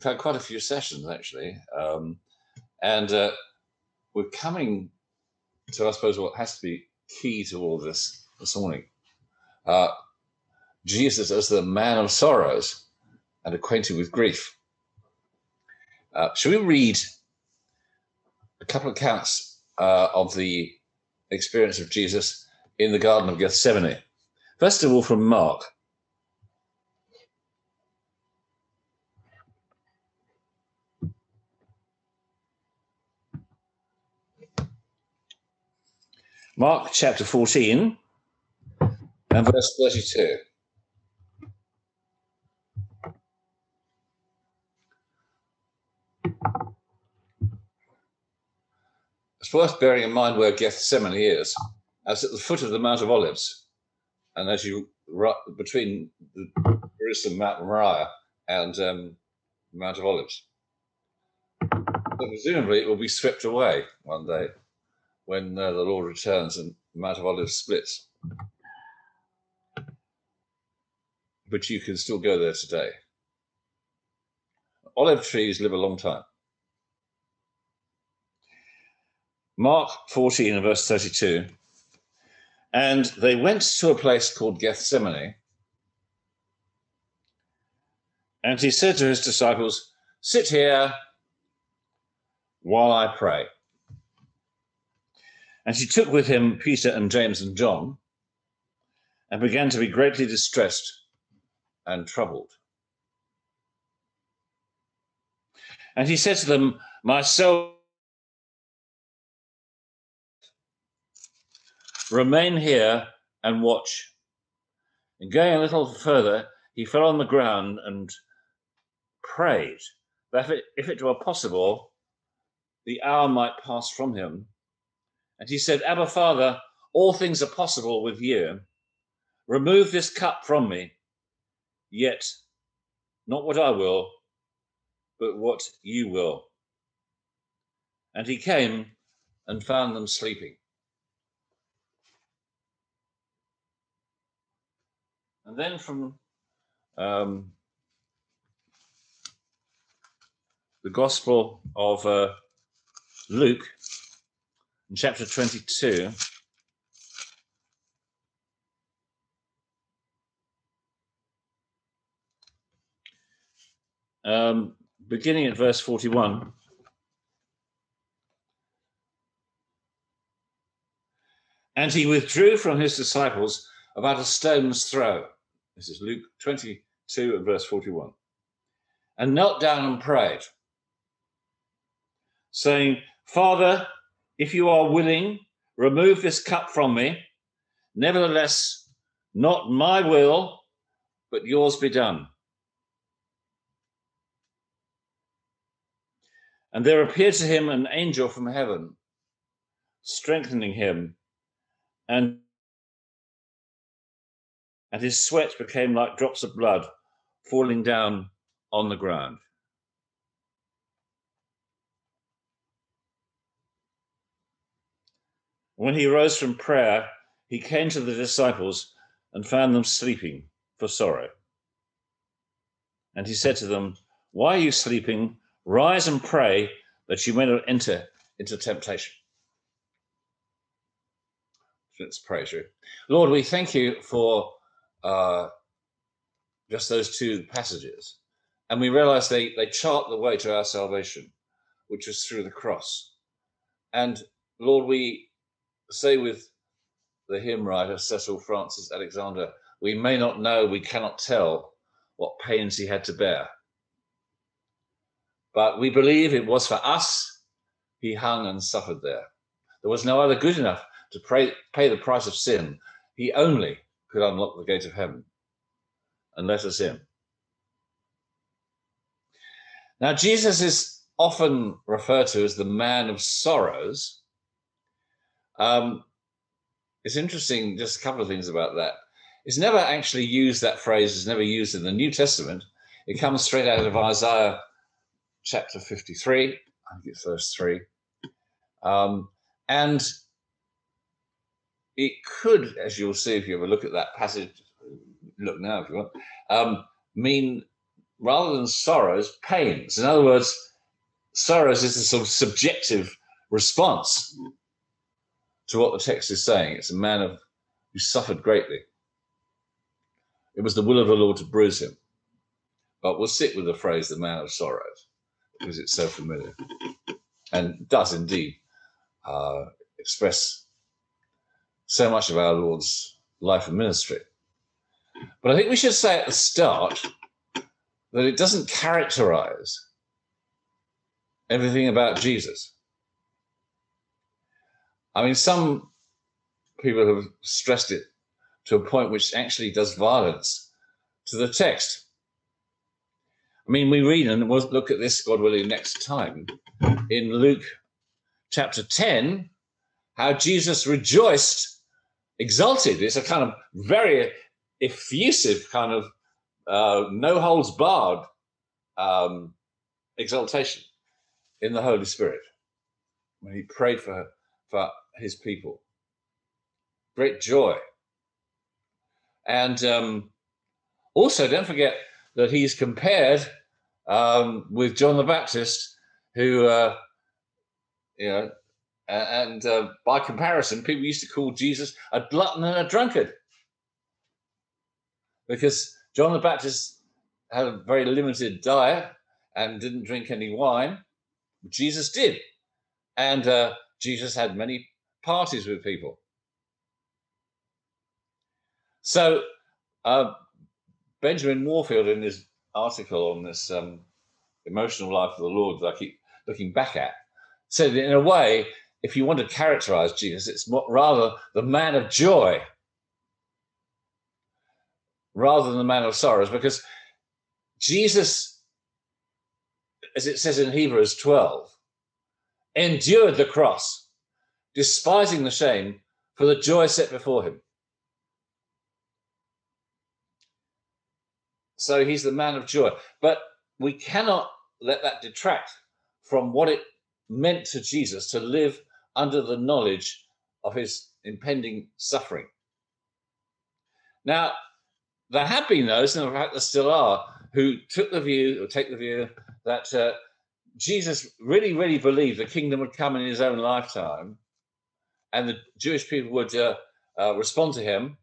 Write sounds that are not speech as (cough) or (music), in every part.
we've had quite a few sessions actually, um, and uh, we're coming to, I suppose, what has to be key to all this this morning. Uh, Jesus as the man of sorrows and acquainted with grief. Uh, shall we read a couple of accounts uh, of the experience of Jesus in the Garden of Gethsemane? First of all, from Mark. Mark chapter 14 and verse 32. It's worth bearing in mind where Gethsemane is. As at the foot of the Mount of Olives, and as you between the Jerusalem Mount Moriah and um, the Mount of Olives. But presumably, it will be swept away one day when uh, the Lord returns and Mount of Olives splits. But you can still go there today. Olive trees live a long time. Mark 14 and verse 32. And they went to a place called Gethsemane. And he said to his disciples, Sit here while I pray. And he took with him Peter and James and John and began to be greatly distressed and troubled. And he said to them, My soul Remain here and watch. And going a little further, he fell on the ground and prayed that if it were possible, the hour might pass from him. And he said, Abba, Father, all things are possible with you. Remove this cup from me, yet not what I will, but what you will. And he came and found them sleeping. And then from um, the Gospel of uh, Luke, in chapter 22, um, beginning at verse 41. And he withdrew from his disciples about a stone's throw this is Luke 22 and verse 41. And knelt down and prayed, saying, Father, if you are willing, remove this cup from me. Nevertheless, not my will, but yours be done. And there appeared to him an angel from heaven, strengthening him and and his sweat became like drops of blood falling down on the ground. When he rose from prayer, he came to the disciples and found them sleeping for sorrow. And he said to them, Why are you sleeping? Rise and pray that you may not enter into temptation. Let's pray. Lord, we thank you for uh, just those two passages. And we realize they, they chart the way to our salvation, which is through the cross. And Lord, we say with the hymn writer Cecil Frances Alexander, we may not know, we cannot tell what pains he had to bear. But we believe it was for us he hung and suffered there. There was no other good enough to pray, pay the price of sin. He only could unlock the gate of heaven and let us in. Now, Jesus is often referred to as the man of sorrows. Um, it's interesting, just a couple of things about that. It's never actually used, that phrase is never used in the New Testament. It comes straight out of Isaiah chapter 53, I think it's verse 3. Um, and it could, as you'll see if you ever look at that passage, look now if you want, um, mean rather than sorrows, pains. In other words, sorrows is a sort of subjective response to what the text is saying. It's a man of who suffered greatly. It was the will of the Lord to bruise him. But we'll sit with the phrase the man of sorrows because it's so familiar and does indeed uh, express so much of our Lord's life and ministry. But I think we should say at the start that it doesn't characterize everything about Jesus. I mean, some people have stressed it to a point which actually does violence to the text. I mean, we read, and we'll look at this, God willing, next time in Luke chapter 10, how Jesus rejoiced, exulted. It's a kind of very effusive kind of uh, no holds barred um, exaltation in the Holy Spirit when he prayed for for his people. Great joy, and um, also don't forget that he's compared um, with John the Baptist, who uh, you know, and uh, by comparison, people used to call Jesus a glutton and a drunkard because John the Baptist had a very limited diet and didn't drink any wine. Jesus did. And uh, Jesus had many parties with people. So, uh, Benjamin Warfield, in his article on this um, emotional life of the Lord that I keep looking back at, said in a way, if you want to characterize Jesus, it's rather the man of joy rather than the man of sorrows, because Jesus, as it says in Hebrews 12, endured the cross, despising the shame for the joy set before him. So he's the man of joy. But we cannot let that detract from what it meant to Jesus to live under the knowledge of his impending suffering. Now, there have been those, and in fact there still are, who took the view or take the view that uh, Jesus really, really believed the kingdom would come in his own lifetime, and the Jewish people would uh, uh, respond to him.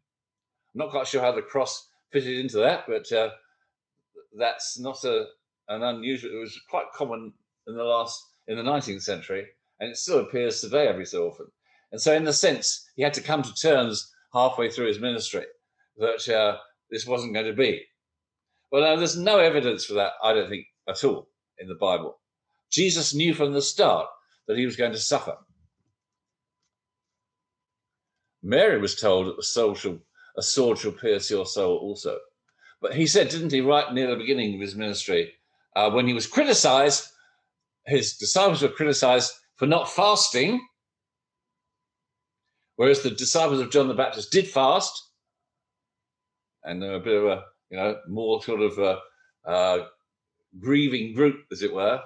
I'm not quite sure how the cross fitted into that, but uh, that's not a, an unusual. It was quite common in the last in the 19th century, and it still appears today every so often. And so, in the sense, he had to come to terms halfway through his ministry that uh, this wasn't going to be. Well, there's no evidence for that, I don't think, at all in the Bible. Jesus knew from the start that he was going to suffer. Mary was told that the soul shall, a sword shall pierce your soul also. But he said, didn't he, right near the beginning of his ministry, uh, when he was criticized, his disciples were criticized for not fasting, whereas the disciples of John the Baptist did fast and they're a bit of a you know more sort of a, a grieving group, as it were.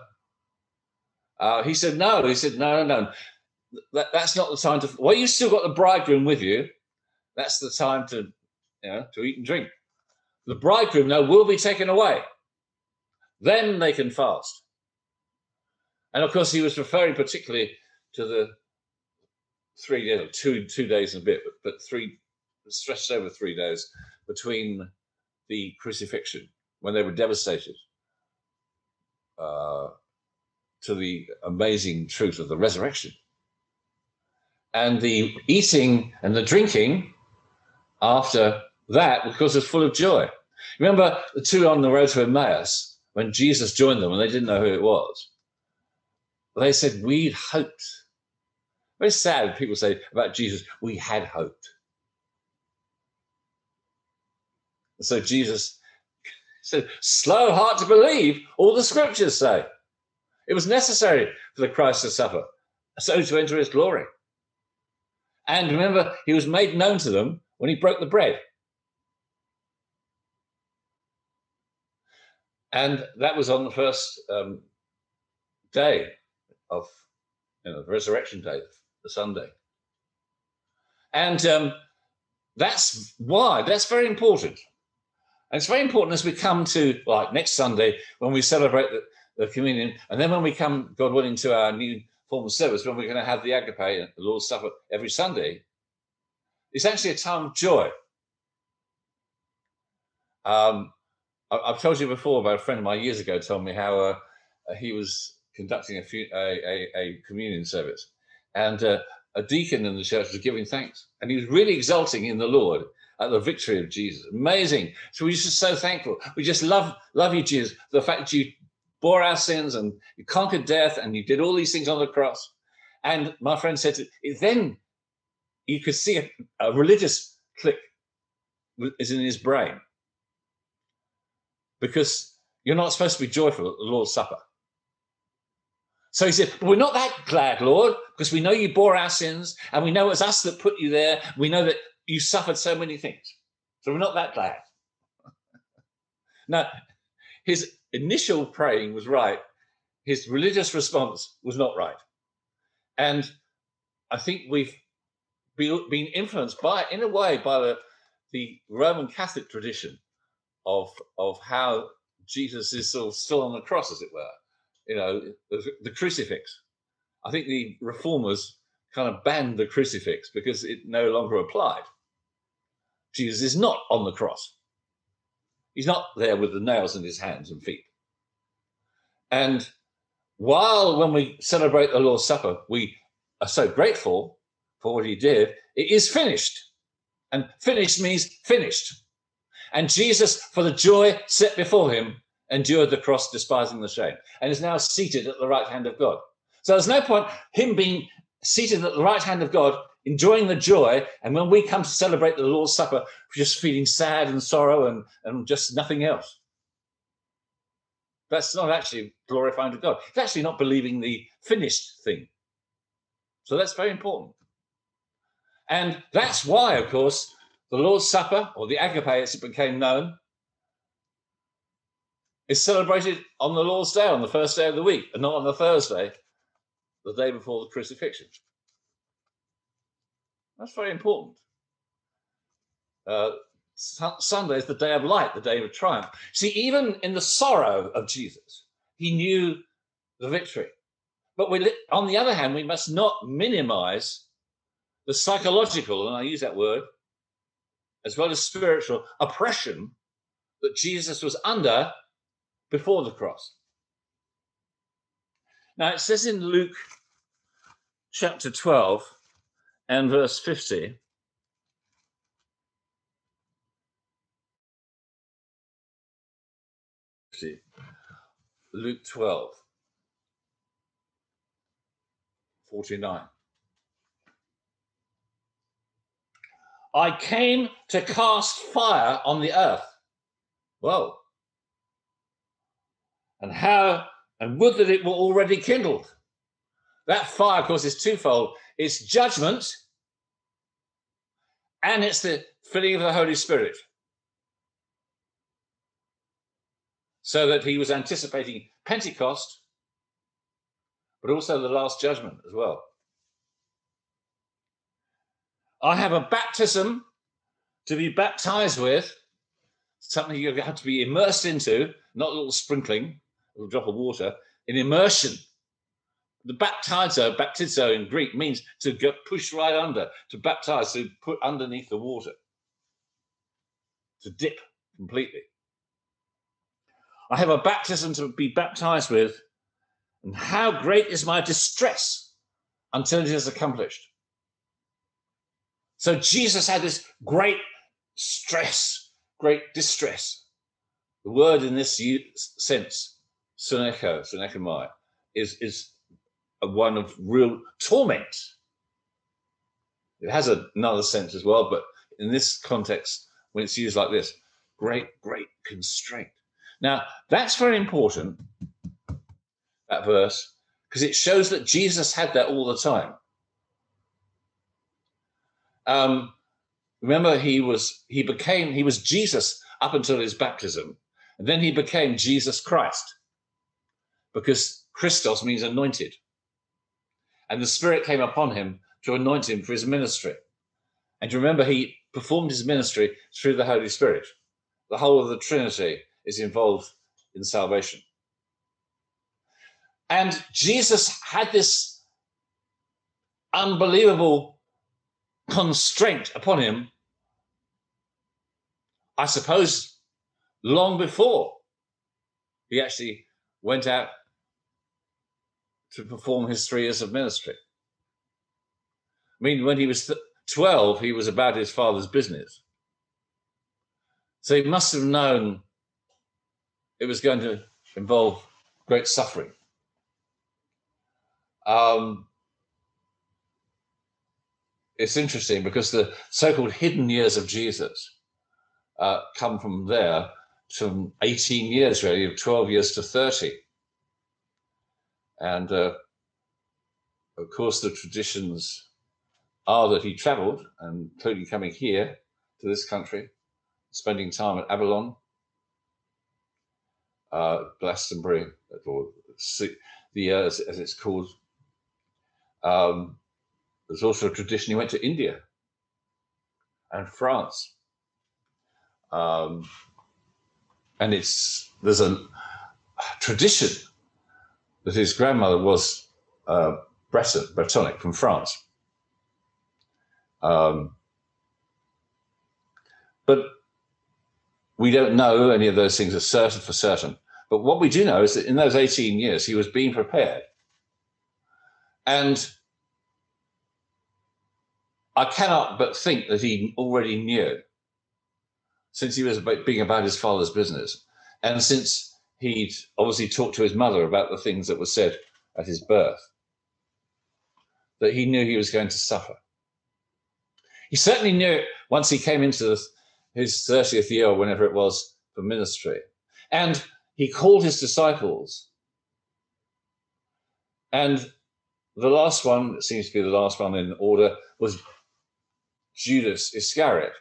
Uh, he said, "No." He said, "No, no, no. That, that's not the time to. Well, you still got the bridegroom with you. That's the time to, you know, to eat and drink. The bridegroom, though, will be taken away. Then they can fast." And of course, he was referring particularly to the three, you know, two two days and a bit, but, but three stretched over three days between the crucifixion when they were devastated uh, to the amazing truth of the resurrection and the eating and the drinking after that because it's full of joy remember the two on the road to emmaus when jesus joined them and they didn't know who it was they said we'd hoped very sad people say about jesus we had hoped so Jesus (laughs) said, slow heart to believe all the scriptures say. It was necessary for the Christ to suffer, so to enter his glory. And remember, he was made known to them when he broke the bread. And that was on the first um, day of you know, the resurrection day, the Sunday. And um, that's why, that's very important. And it's very important as we come to like next Sunday when we celebrate the, the communion, and then when we come, God willing, to our new form of service, when we're going to have the agape, and the Lord's Supper every Sunday, it's actually a time of joy. Um, I, have told you before about a friend of mine years ago told me how uh, he was conducting a, few, a, a, a communion service, and uh, a deacon in the church was giving thanks, and he was really exulting in the Lord at the victory of Jesus. Amazing. So we're just so thankful. We just love love you, Jesus. The fact you bore our sins and you conquered death and you did all these things on the cross. And my friend said, then you could see a, a religious click is in his brain because you're not supposed to be joyful at the Lord's Supper. So he said, We're not that glad, Lord, because we know you bore our sins and we know it's us that put you there. We know that you suffered so many things. So we're not that glad. (laughs) now, his initial praying was right, his religious response was not right. And I think we've been influenced by, in a way, by the, the Roman Catholic tradition of, of how Jesus is of still on the cross, as it were. You know, the, the crucifix. I think the reformers kind of banned the crucifix because it no longer applied. Jesus is not on the cross. He's not there with the nails in his hands and feet. And while when we celebrate the Lord's Supper, we are so grateful for what he did, it is finished. And finished means finished. And Jesus, for the joy set before him, endured the cross, despising the shame, and is now seated at the right hand of God. So there's no point him being seated at the right hand of God enjoying the joy. And when we come to celebrate the Lord's Supper, we're just feeling sad and sorrow and, and just nothing else. That's not actually glorifying to God. It's actually not believing the finished thing. So that's very important. And that's why, of course, the Lord's Supper, or the agape as it became known, is celebrated on the Lord's Day, on the first day of the week, and not on the Thursday, the day before the crucifixion. That's very important. Uh, Sunday is the day of light, the day of triumph. See, even in the sorrow of Jesus, he knew the victory. But we, on the other hand, we must not minimize the psychological, and I use that word, as well as spiritual oppression that Jesus was under before the cross. Now, it says in Luke chapter 12, and verse 50. Luke 12, 49. I came to cast fire on the earth. Whoa. And how, and would that it were already kindled. That fire, of course, is twofold it's judgment and it's the filling of the Holy Spirit. So that he was anticipating Pentecost, but also the last judgment as well. I have a baptism to be baptized with, something you have to be immersed into, not a little sprinkling, a little drop of water, in immersion the baptizo, baptizo in Greek means to get pushed right under, to baptize, to put underneath the water, to dip completely. I have a baptism to be baptized with, and how great is my distress until it is accomplished. So Jesus had this great stress, great distress. The word in this sense, senecho, senechomai, is, is one of real torment. It has another sense as well, but in this context, when it's used like this, great, great constraint. Now, that's very important, that verse, because it shows that Jesus had that all the time. Um, remember, he was he became he was Jesus up until his baptism, and then he became Jesus Christ, because Christos means anointed and the Spirit came upon him to anoint him for his ministry. And you remember, he performed his ministry through the Holy Spirit. the whole of the Trinity is involved in salvation. And Jesus had this unbelievable constraint upon him, I suppose, long before he actually went out to perform his three years of ministry. I mean, when he was 12, he was about his father's business. So he must have known it was going to involve great suffering. Um, it's interesting because the so-called hidden years of Jesus uh, come from there from 18 years, really, of 12 years to 30. And uh, of course, the traditions are that he traveled, and including coming here to this country, spending time at Avalon, uh, Glastonbury, or the uh, as, as, it's called. Um, there's also a tradition he went to India and France. Um, and it's there's a tradition that his grandmother was uh, Breton, Bretonic from France. Um, but we don't know any of those things are certain for certain. But what we do know is that in those 18 years, he was being prepared. And I cannot but think that he already knew, since he was being about his father's business, and since he'd obviously talked to his mother about the things that were said at his birth, that he knew he was going to suffer. He certainly knew it once he came into his 30th year, or whenever it was, for ministry. And he called his disciples. And the last one, seems to be the last one in order, was Judas Iscariot.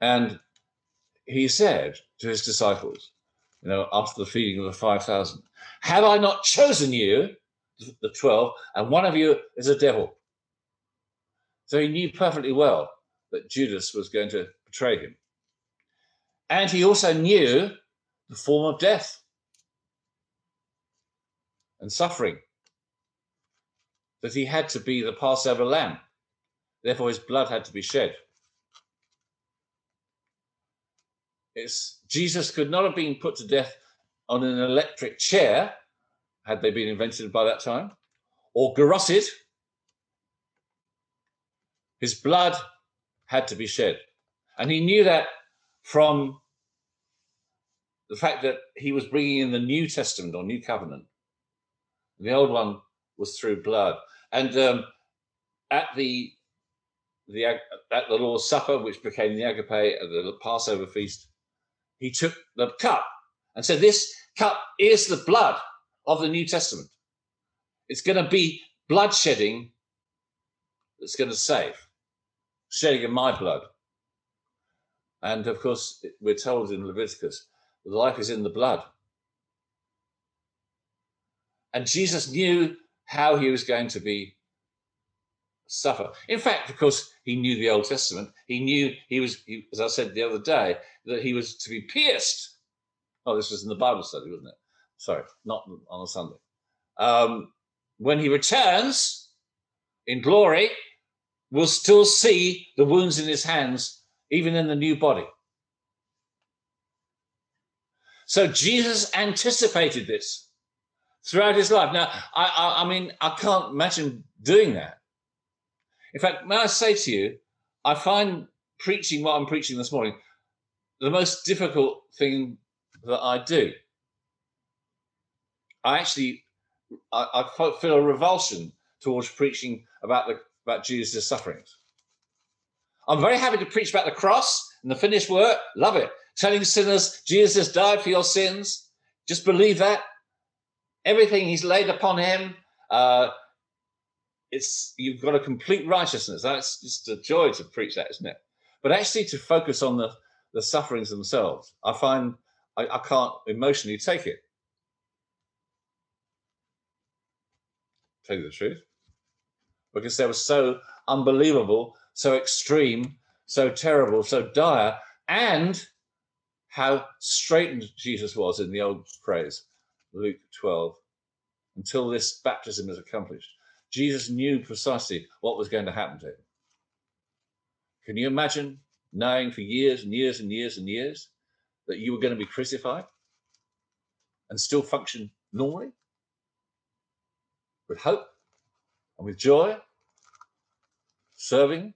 And he said to his disciples, you know, after the feeding of the 5,000, Have I not chosen you, the 12, and one of you is a devil? So he knew perfectly well that Judas was going to betray him. And he also knew the form of death and suffering, that he had to be the Passover lamb Therefore, his blood had to be shed. It's, Jesus could not have been put to death on an electric chair, had they been invented by that time, or garroted. His blood had to be shed. And he knew that from the fact that he was bringing in the New Testament or New Covenant. The old one was through blood. And um, at the the at the Lord's Supper, which became the agape at the Passover feast, he took the cup and said, "This cup is the blood of the New Testament. It's going to be bloodshedding that's going to save, shedding of my blood." And of course, we're told in Leviticus, life is in the blood. And Jesus knew how he was going to be suffer. In fact, of course, he knew the Old Testament. He knew he was, he, as I said the other day, that he was to be pierced. Oh, this was in the Bible study, wasn't it? Sorry, not on a Sunday. Um, when he returns in glory, we'll still see the wounds in his hands, even in the new body. So Jesus anticipated this throughout his life. Now, I, I, I mean, I can't imagine doing that. In fact, may I say to you, I find preaching what I'm preaching this morning the most difficult thing that I do. I actually I, I feel a revulsion towards preaching about the about Jesus' sufferings. I'm very happy to preach about the cross and the finished work. Love it. Telling sinners Jesus died for your sins. Just believe that. Everything he's laid upon him. Uh, it's you've got a complete righteousness. That's just a joy to preach that, isn't it? But actually, to focus on the the sufferings themselves, I find I, I can't emotionally take it. Tell you the truth, because they were so unbelievable, so extreme, so terrible, so dire, and how straightened Jesus was in the old phrase, Luke 12, until this baptism is accomplished. Jesus knew precisely what was going to happen to him. Can you imagine knowing for years and years and years and years that you were going to be crucified and still function normally with hope and with joy, serving?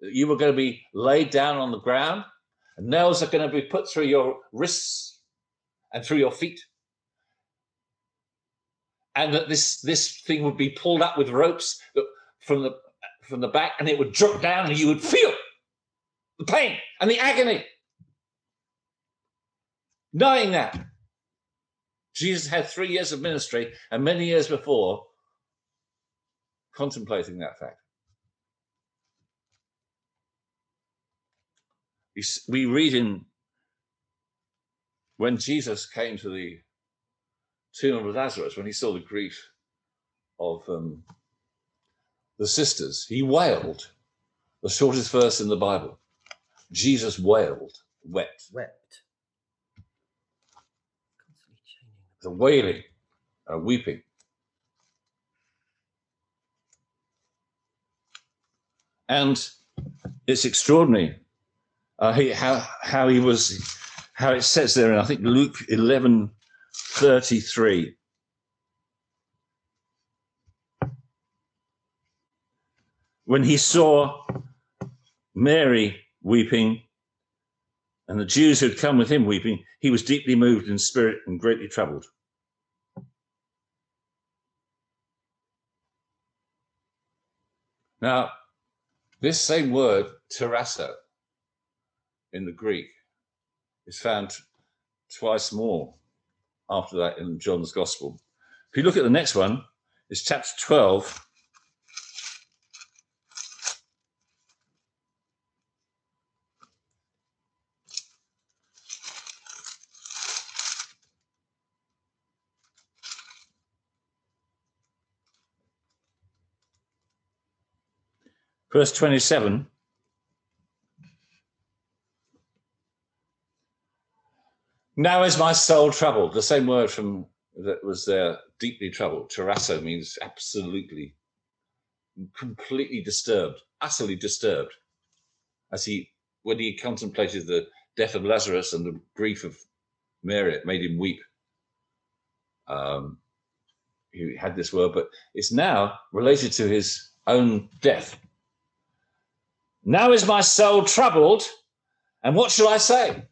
That you were going to be laid down on the ground and nails are going to be put through your wrists and through your feet and that this this thing would be pulled up with ropes from the from the back, and it would drop down, and you would feel the pain and the agony. Knowing that Jesus had three years of ministry, and many years before, contemplating that fact. We read in when Jesus came to the tomb of Lazarus, when he saw the grief of um, the sisters, he wailed. The shortest verse in the Bible. Jesus wailed, wept. Wept. The wailing, a weeping. And it's extraordinary uh, he, how how he was, how it says there in I think Luke eleven 33. When he saw Mary weeping and the Jews who had come with him weeping, he was deeply moved in spirit and greatly troubled. Now, this same word, tarasso, in the Greek, is found twice more after that in John's Gospel. If you look at the next one, it's chapter 12. Verse 27 Now is my soul troubled. The same word from that was there, deeply troubled. Tarasso means absolutely, completely disturbed, utterly disturbed. As he, when he contemplated the death of Lazarus and the grief of Mary, it made him weep. Um, he had this word, but it's now related to his own death. Now is my soul troubled, and what shall I say?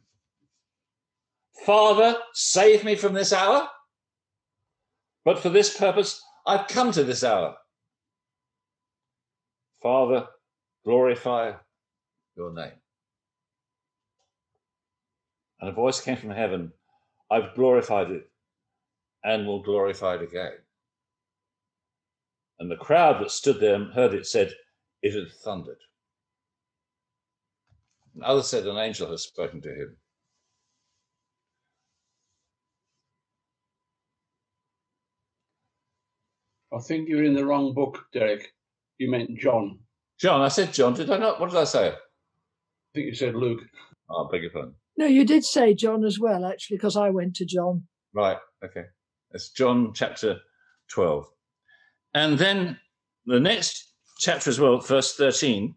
Father, save me from this hour. But for this purpose, I've come to this hour. Father, glorify your name. And a voice came from heaven I've glorified it and will glorify it again. And the crowd that stood there and heard it said, It had thundered. And others said, An angel has spoken to him. I think you're in the wrong book, Derek. You meant John. John, I said John. Did I not? What did I say? I think you said Luke. Oh, I beg your pardon. No, you did say John as well, actually, because I went to John. Right. Okay. It's John chapter 12. And then the next chapter as well, verse 13.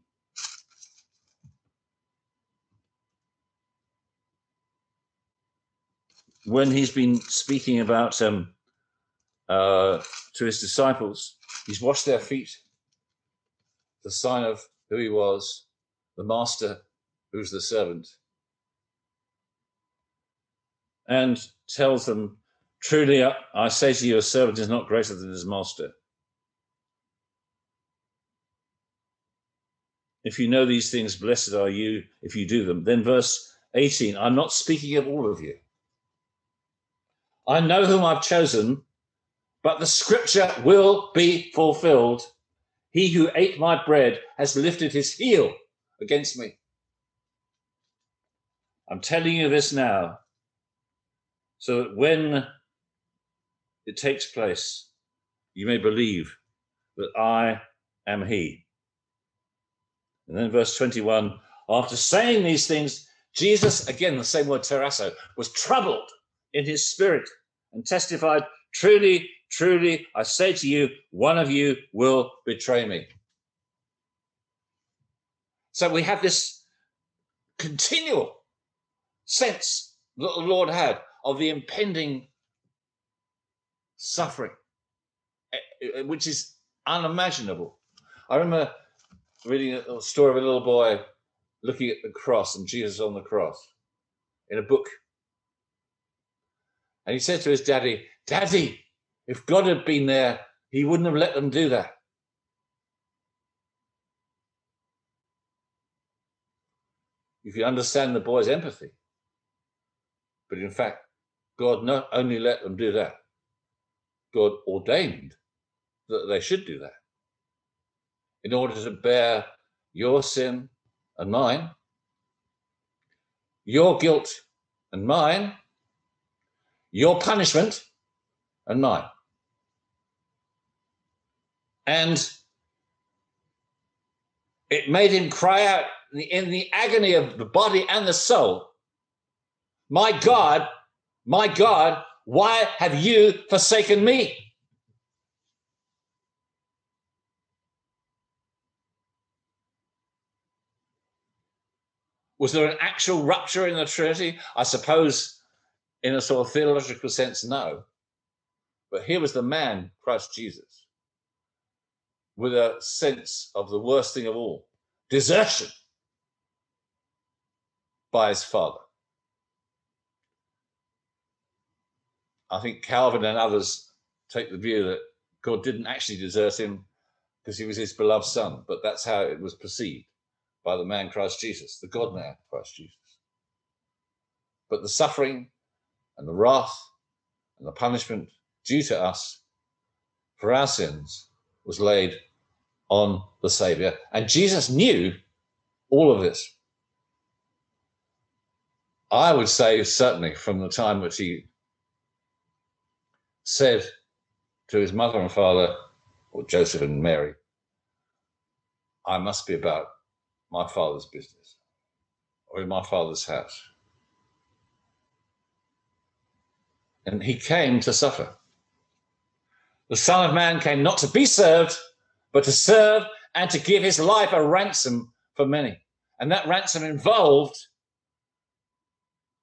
When he's been speaking about um, uh, to his disciples. He's washed their feet, the sign of who he was, the master who's the servant, and tells them, Truly, I say to you, a servant is not greater than his master. If you know these things, blessed are you if you do them. Then, verse 18 I'm not speaking of all of you. I know whom I've chosen but the scripture will be fulfilled. He who ate my bread has lifted his heel against me. I'm telling you this now so that when it takes place, you may believe that I am he. And then verse 21 after saying these things, Jesus, again, the same word tarasso, was troubled in his spirit and testified, Truly, truly, I say to you, one of you will betray me. So we have this continual sense that the Lord had of the impending suffering, eh, which is unimaginable. I remember reading a story of a little boy looking at the cross and Jesus on the cross in a book. And he said to his daddy, Daddy, if God had been there, he wouldn't have let them do that. If you understand the boy's empathy, but in fact, God not only let them do that, God ordained that they should do that in order to bear your sin and mine, your guilt and mine, your punishment and mine. And it made him cry out in the agony of the body and the soul, My God, my God, why have you forsaken me? Was there an actual rupture in the Trinity? I suppose, in a sort of theological sense, no. But here was the man, Christ Jesus, with a sense of the worst thing of all desertion by his father. I think Calvin and others take the view that God didn't actually desert him because he was his beloved son, but that's how it was perceived by the man Christ Jesus, the God man Christ Jesus. But the suffering and the wrath and the punishment due to us for our sins was laid on the Savior. And Jesus knew all of this. I would say, certainly, from the time which he said to his mother and father, or Joseph and Mary, I must be about my father's business or in my father's house. And he came to suffer. The Son of Man came not to be served, but to serve and to give his life a ransom for many. And that ransom involved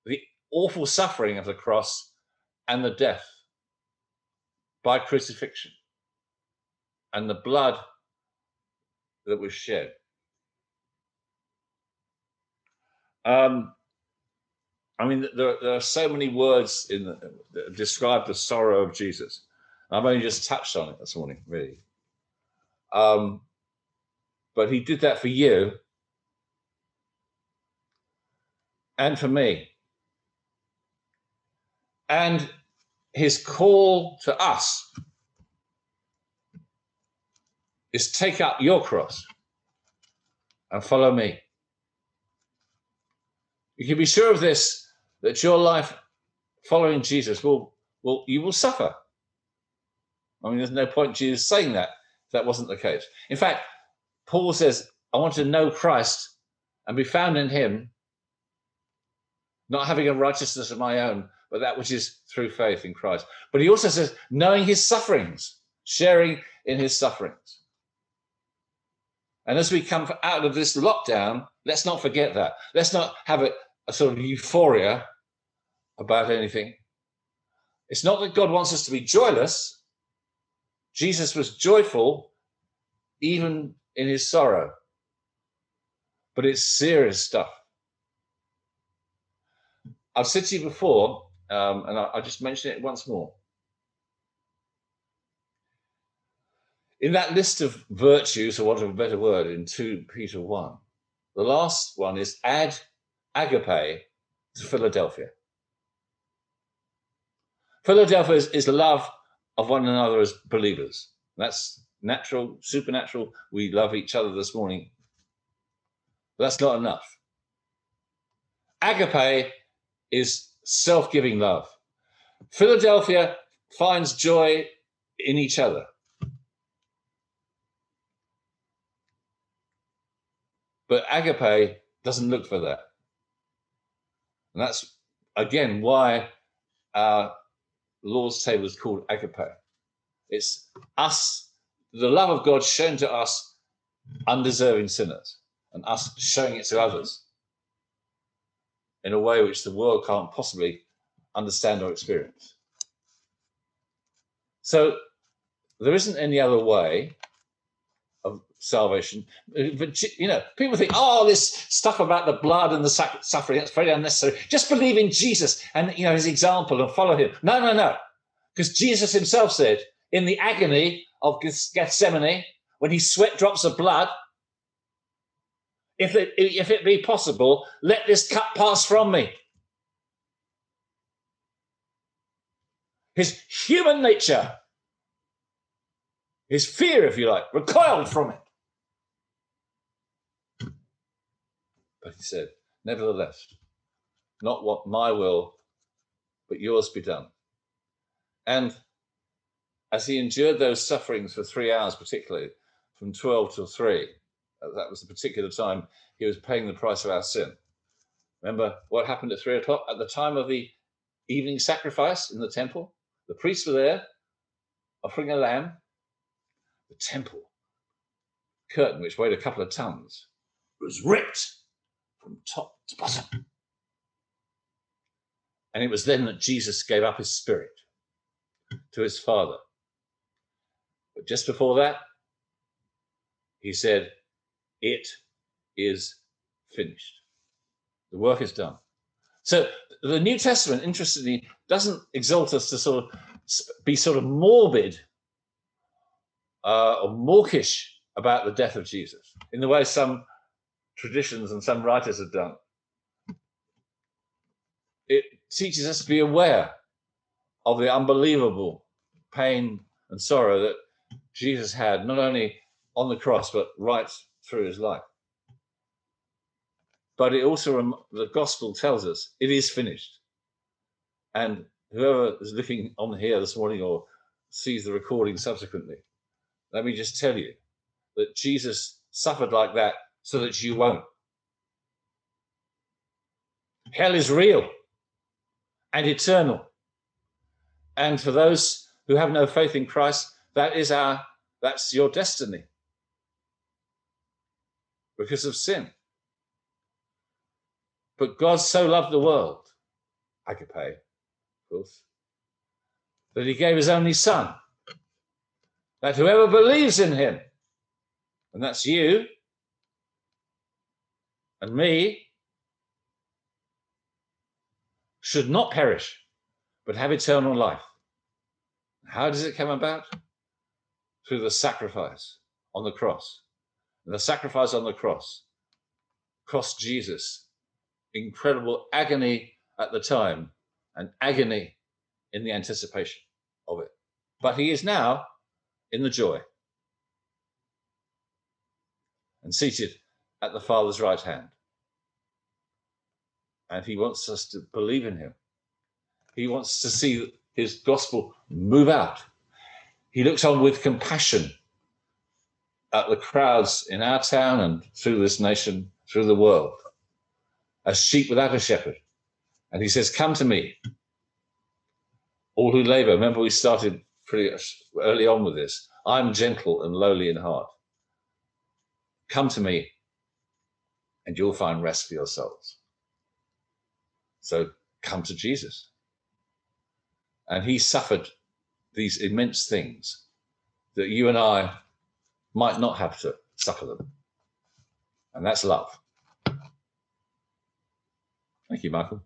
the awful suffering of the cross and the death by crucifixion and the blood that was shed. Um, I mean, there, there, are so many words in the, that describe the sorrow of Jesus. I've only just touched on it this morning, really. Um, but he did that for you and for me. And his call to us is take up your cross and follow me. You can be sure of this that your life following Jesus will, will you will suffer. I mean, there's no point Jesus saying that that wasn't the case. In fact, Paul says, I want to know Christ and be found in him, not having a righteousness of my own, but that which is through faith in Christ. But he also says, knowing his sufferings, sharing in his sufferings. And as we come out of this lockdown, let's not forget that. Let's not have a, a sort of euphoria about anything. It's not that God wants us to be joyless. Jesus was joyful even in his sorrow. But it's serious stuff. I've said to you before, um, and I, I just mention it once more. In that list of virtues, or what a better word, in 2 Peter 1, the last one is add agape to Philadelphia. Philadelphia is, is love of one another as believers. That's natural, supernatural. We love each other this morning. But that's not enough. Agape is self giving love. Philadelphia finds joy in each other. But agape doesn't look for that. And that's again why our Lord's table is called agape. It's us, the love of God shown to us, undeserving sinners, and us showing it to others in a way which the world can't possibly understand or experience. So there isn't any other way salvation. Uh, but, you know, people think, oh, this stuff about the blood and the suffering, that's very unnecessary. Just believe in Jesus and, you know, his example and follow him. No, no, no. Because Jesus himself said, in the agony of Gethsemane, when he sweat drops of blood, if it, if it be possible, let this cup pass from me. His human nature, his fear, if you like, recoiled from it. But he said, Nevertheless, not what my will, but yours be done. And as he endured those sufferings for three hours, particularly from 12 till 3, uh, that was the particular time he was paying the price of our sin. Remember what happened at 3 o'clock? At the time of the evening sacrifice in the temple, the priests were there offering a lamb. The temple curtain, which weighed a couple of tons, was ripped from top to bottom. And it was then that Jesus gave up his spirit to his Father. But just before that, he said, It is finished. The work is done. So the New Testament, interestingly, doesn't exalt us to sort of be sort of morbid uh, or mawkish about the death of Jesus in the way some traditions and some writers have done. It teaches us to be aware of the unbelievable pain and sorrow that Jesus had, not only on the cross, but right through his life. But it also, the gospel tells us it is finished. And whoever is looking on here this morning or sees the recording subsequently, let me just tell you that Jesus suffered like that so that you won't. Hell is real and eternal. And for those who have no faith in Christ, that is our that's your destiny because of sin. But God so loved the world, agape, of course, that he gave his only son, that whoever believes in him, and that's you and me, should not perish, but have eternal life. How does it come about? Through the sacrifice on the cross. And the sacrifice on the cross cost Jesus incredible agony at the time and agony in the anticipation of it. But he is now in the joy and seated at the Father's right hand. And he wants us to believe in him. He wants to see his gospel move out. He looks on with compassion at the crowds in our town and through this nation, through the world, as sheep without a shepherd. And he says, Come to me, all who labor. Remember, we started pretty early on with this. I'm gentle and lowly in heart. Come to me, and you'll find rest for your souls. So come to Jesus. And he suffered these immense things that you and I might not have to suffer them. And that's love. Thank you, Michael.